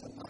to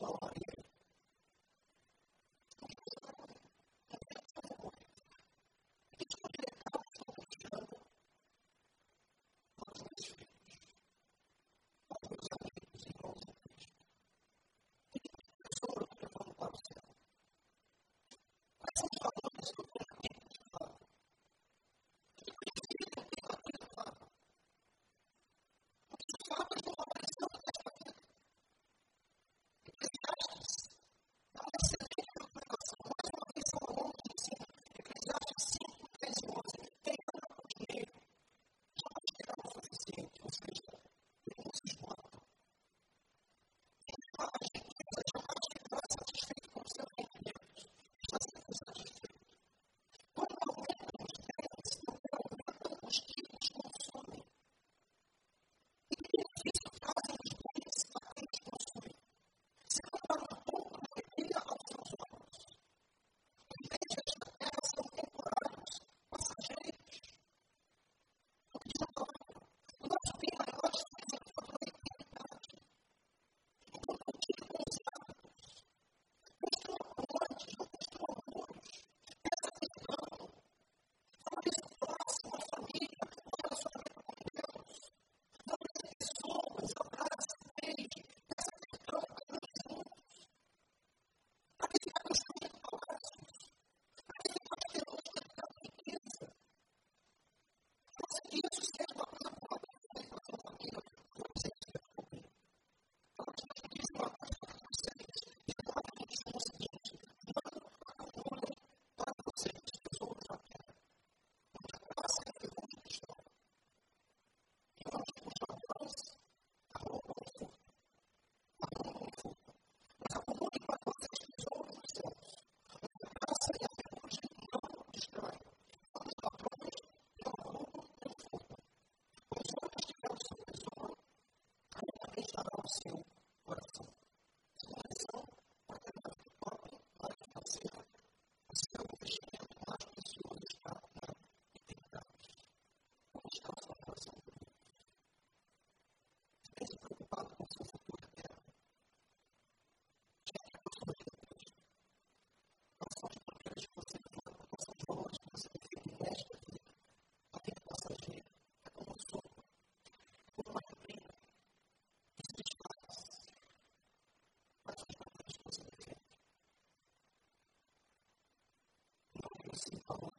saw deixará o seu. see how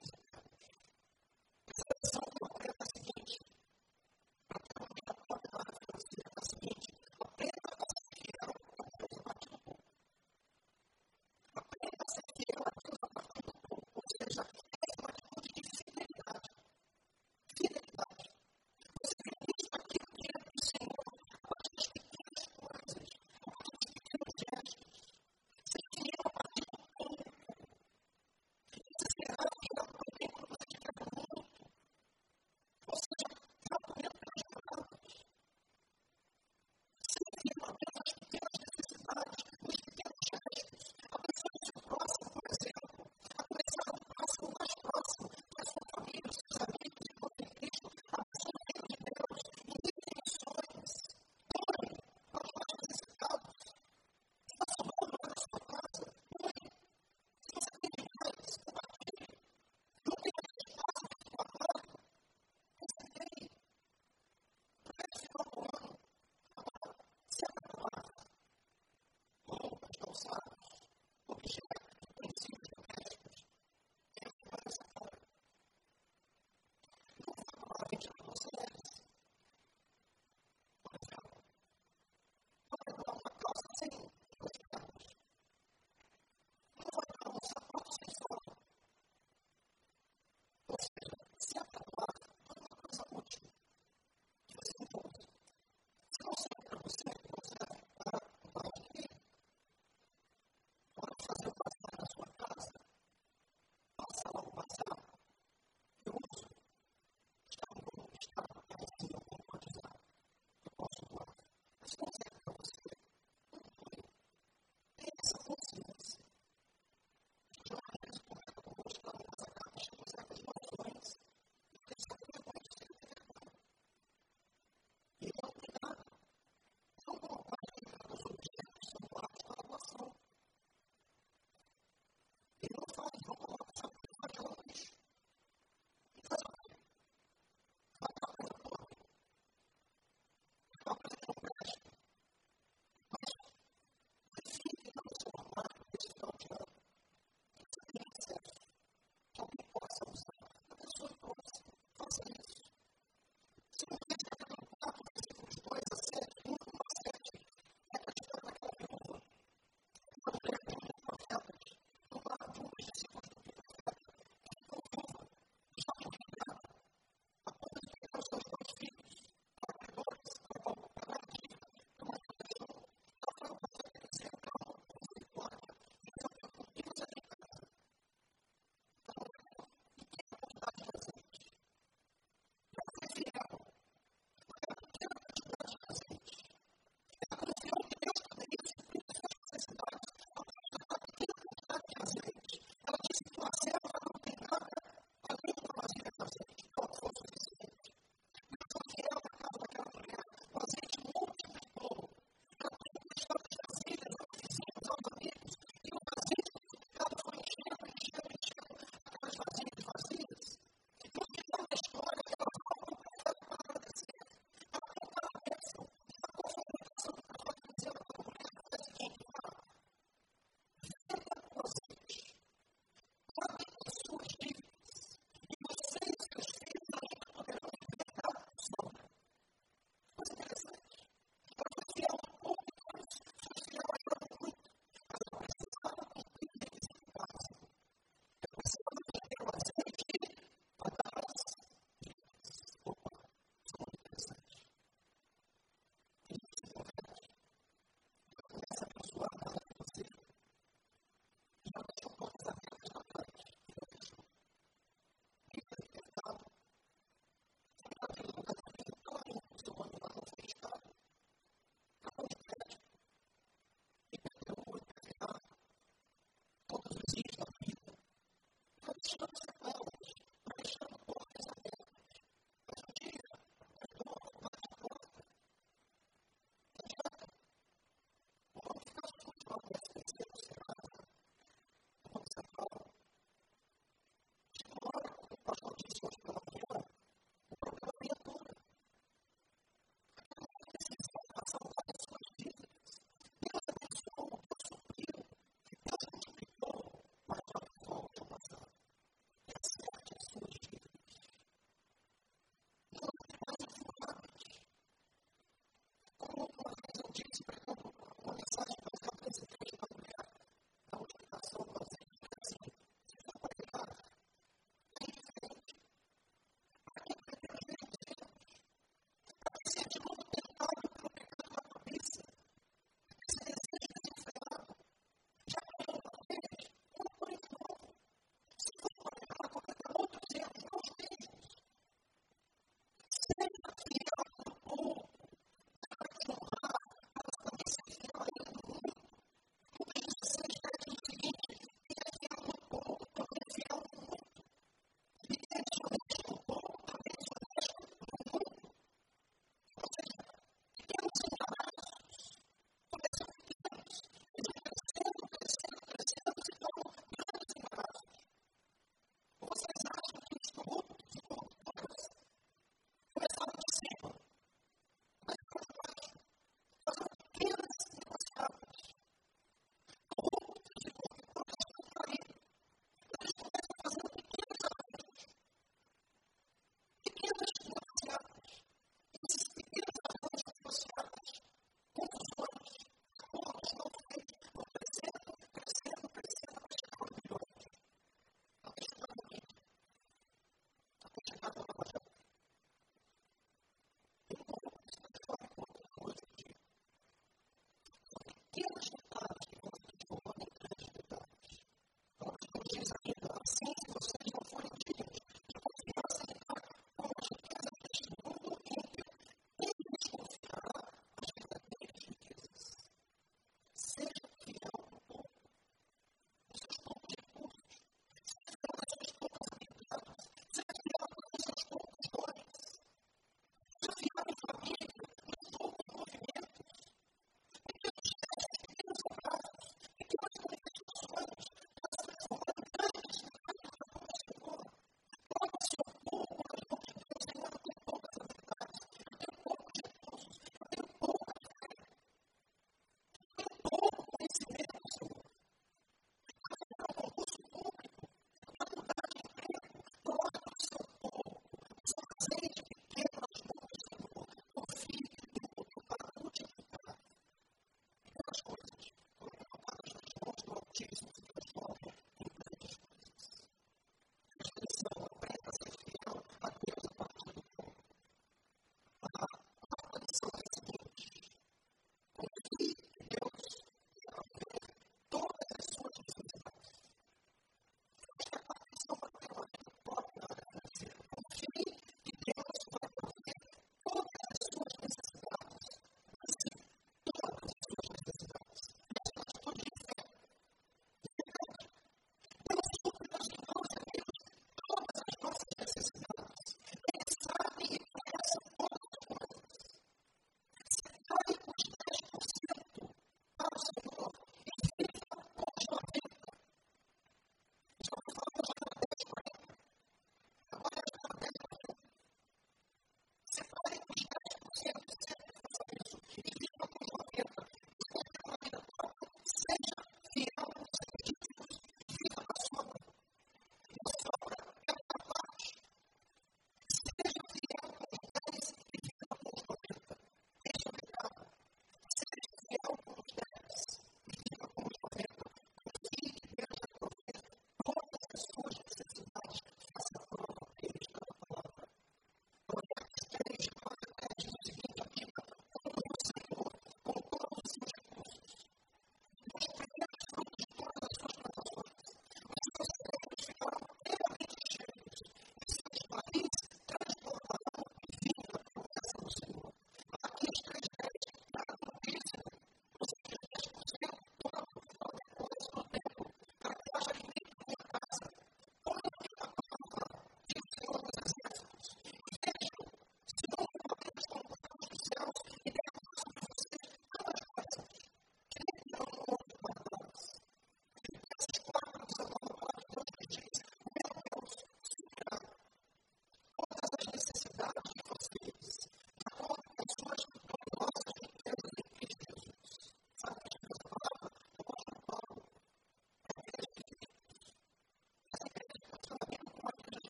Jesus.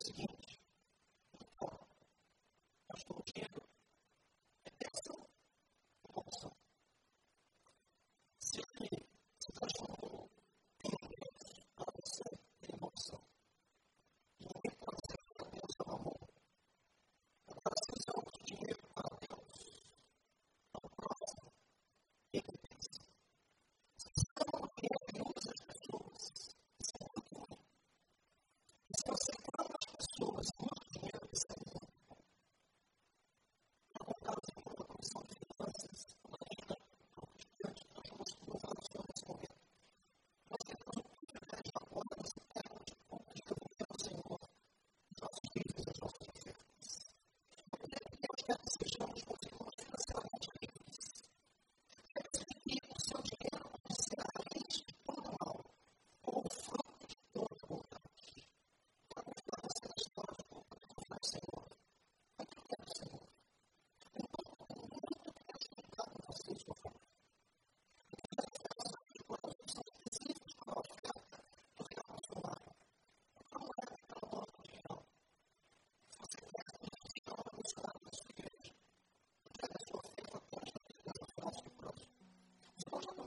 this again.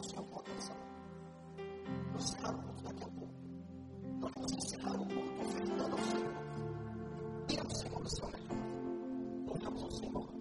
nosso campo organizado. Nós cerrar o culto daqui a pouco. Vamos encerrar o culto, ofertando ao Senhor. Dê ao Senhor o seu melhor. Olhamos ao Senhor.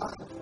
啊